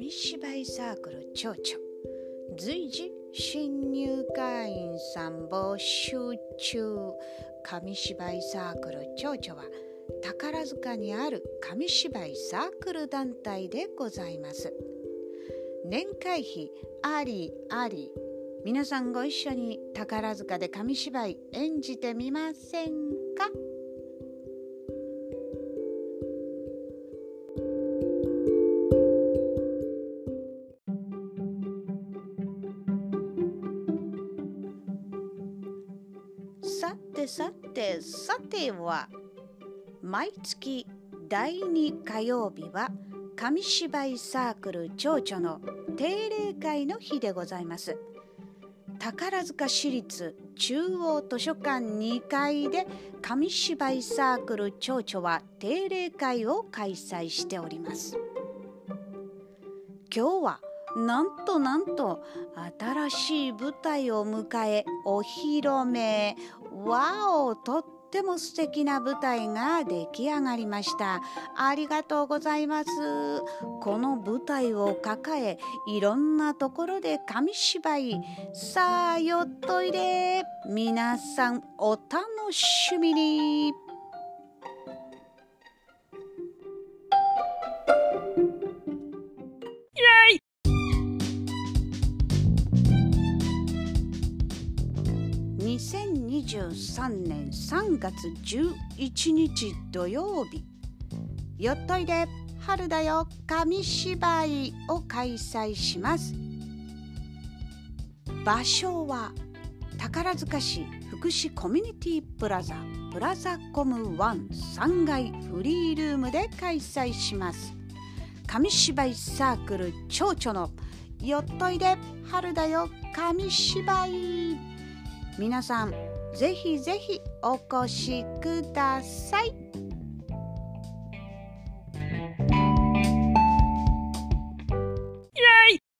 紙芝居サークル蝶々。随時新入会員さん募集中。紙芝居サークル蝶々は宝塚にある紙芝居サークル団体でございます。年会費ありあり。皆さんご一緒に宝塚で紙芝居演じてみませんさてさてさては毎月第2火曜日は紙芝居サークル蝶々の定例会の日でございます。宝塚市立中央図書館2階で紙芝居サークル蝶々は定例会を開催しております。今日はなんとなんと新しい舞台を迎えお披露目。わおとっても素敵な舞台が出来上がりました。ありがとうございます。この舞台を抱えいろんなところで紙芝居。さあよっといで。皆さんお楽しみに。2023年3月11日土曜日。よっといで春だよ紙芝居を開催します。場所は宝塚市福祉コミュニティプラザプラザコム13階フリールームで開催します。紙芝居サークル蝶々のよっといで春だよ紙芝居。皆さんぜひぜひお越しください。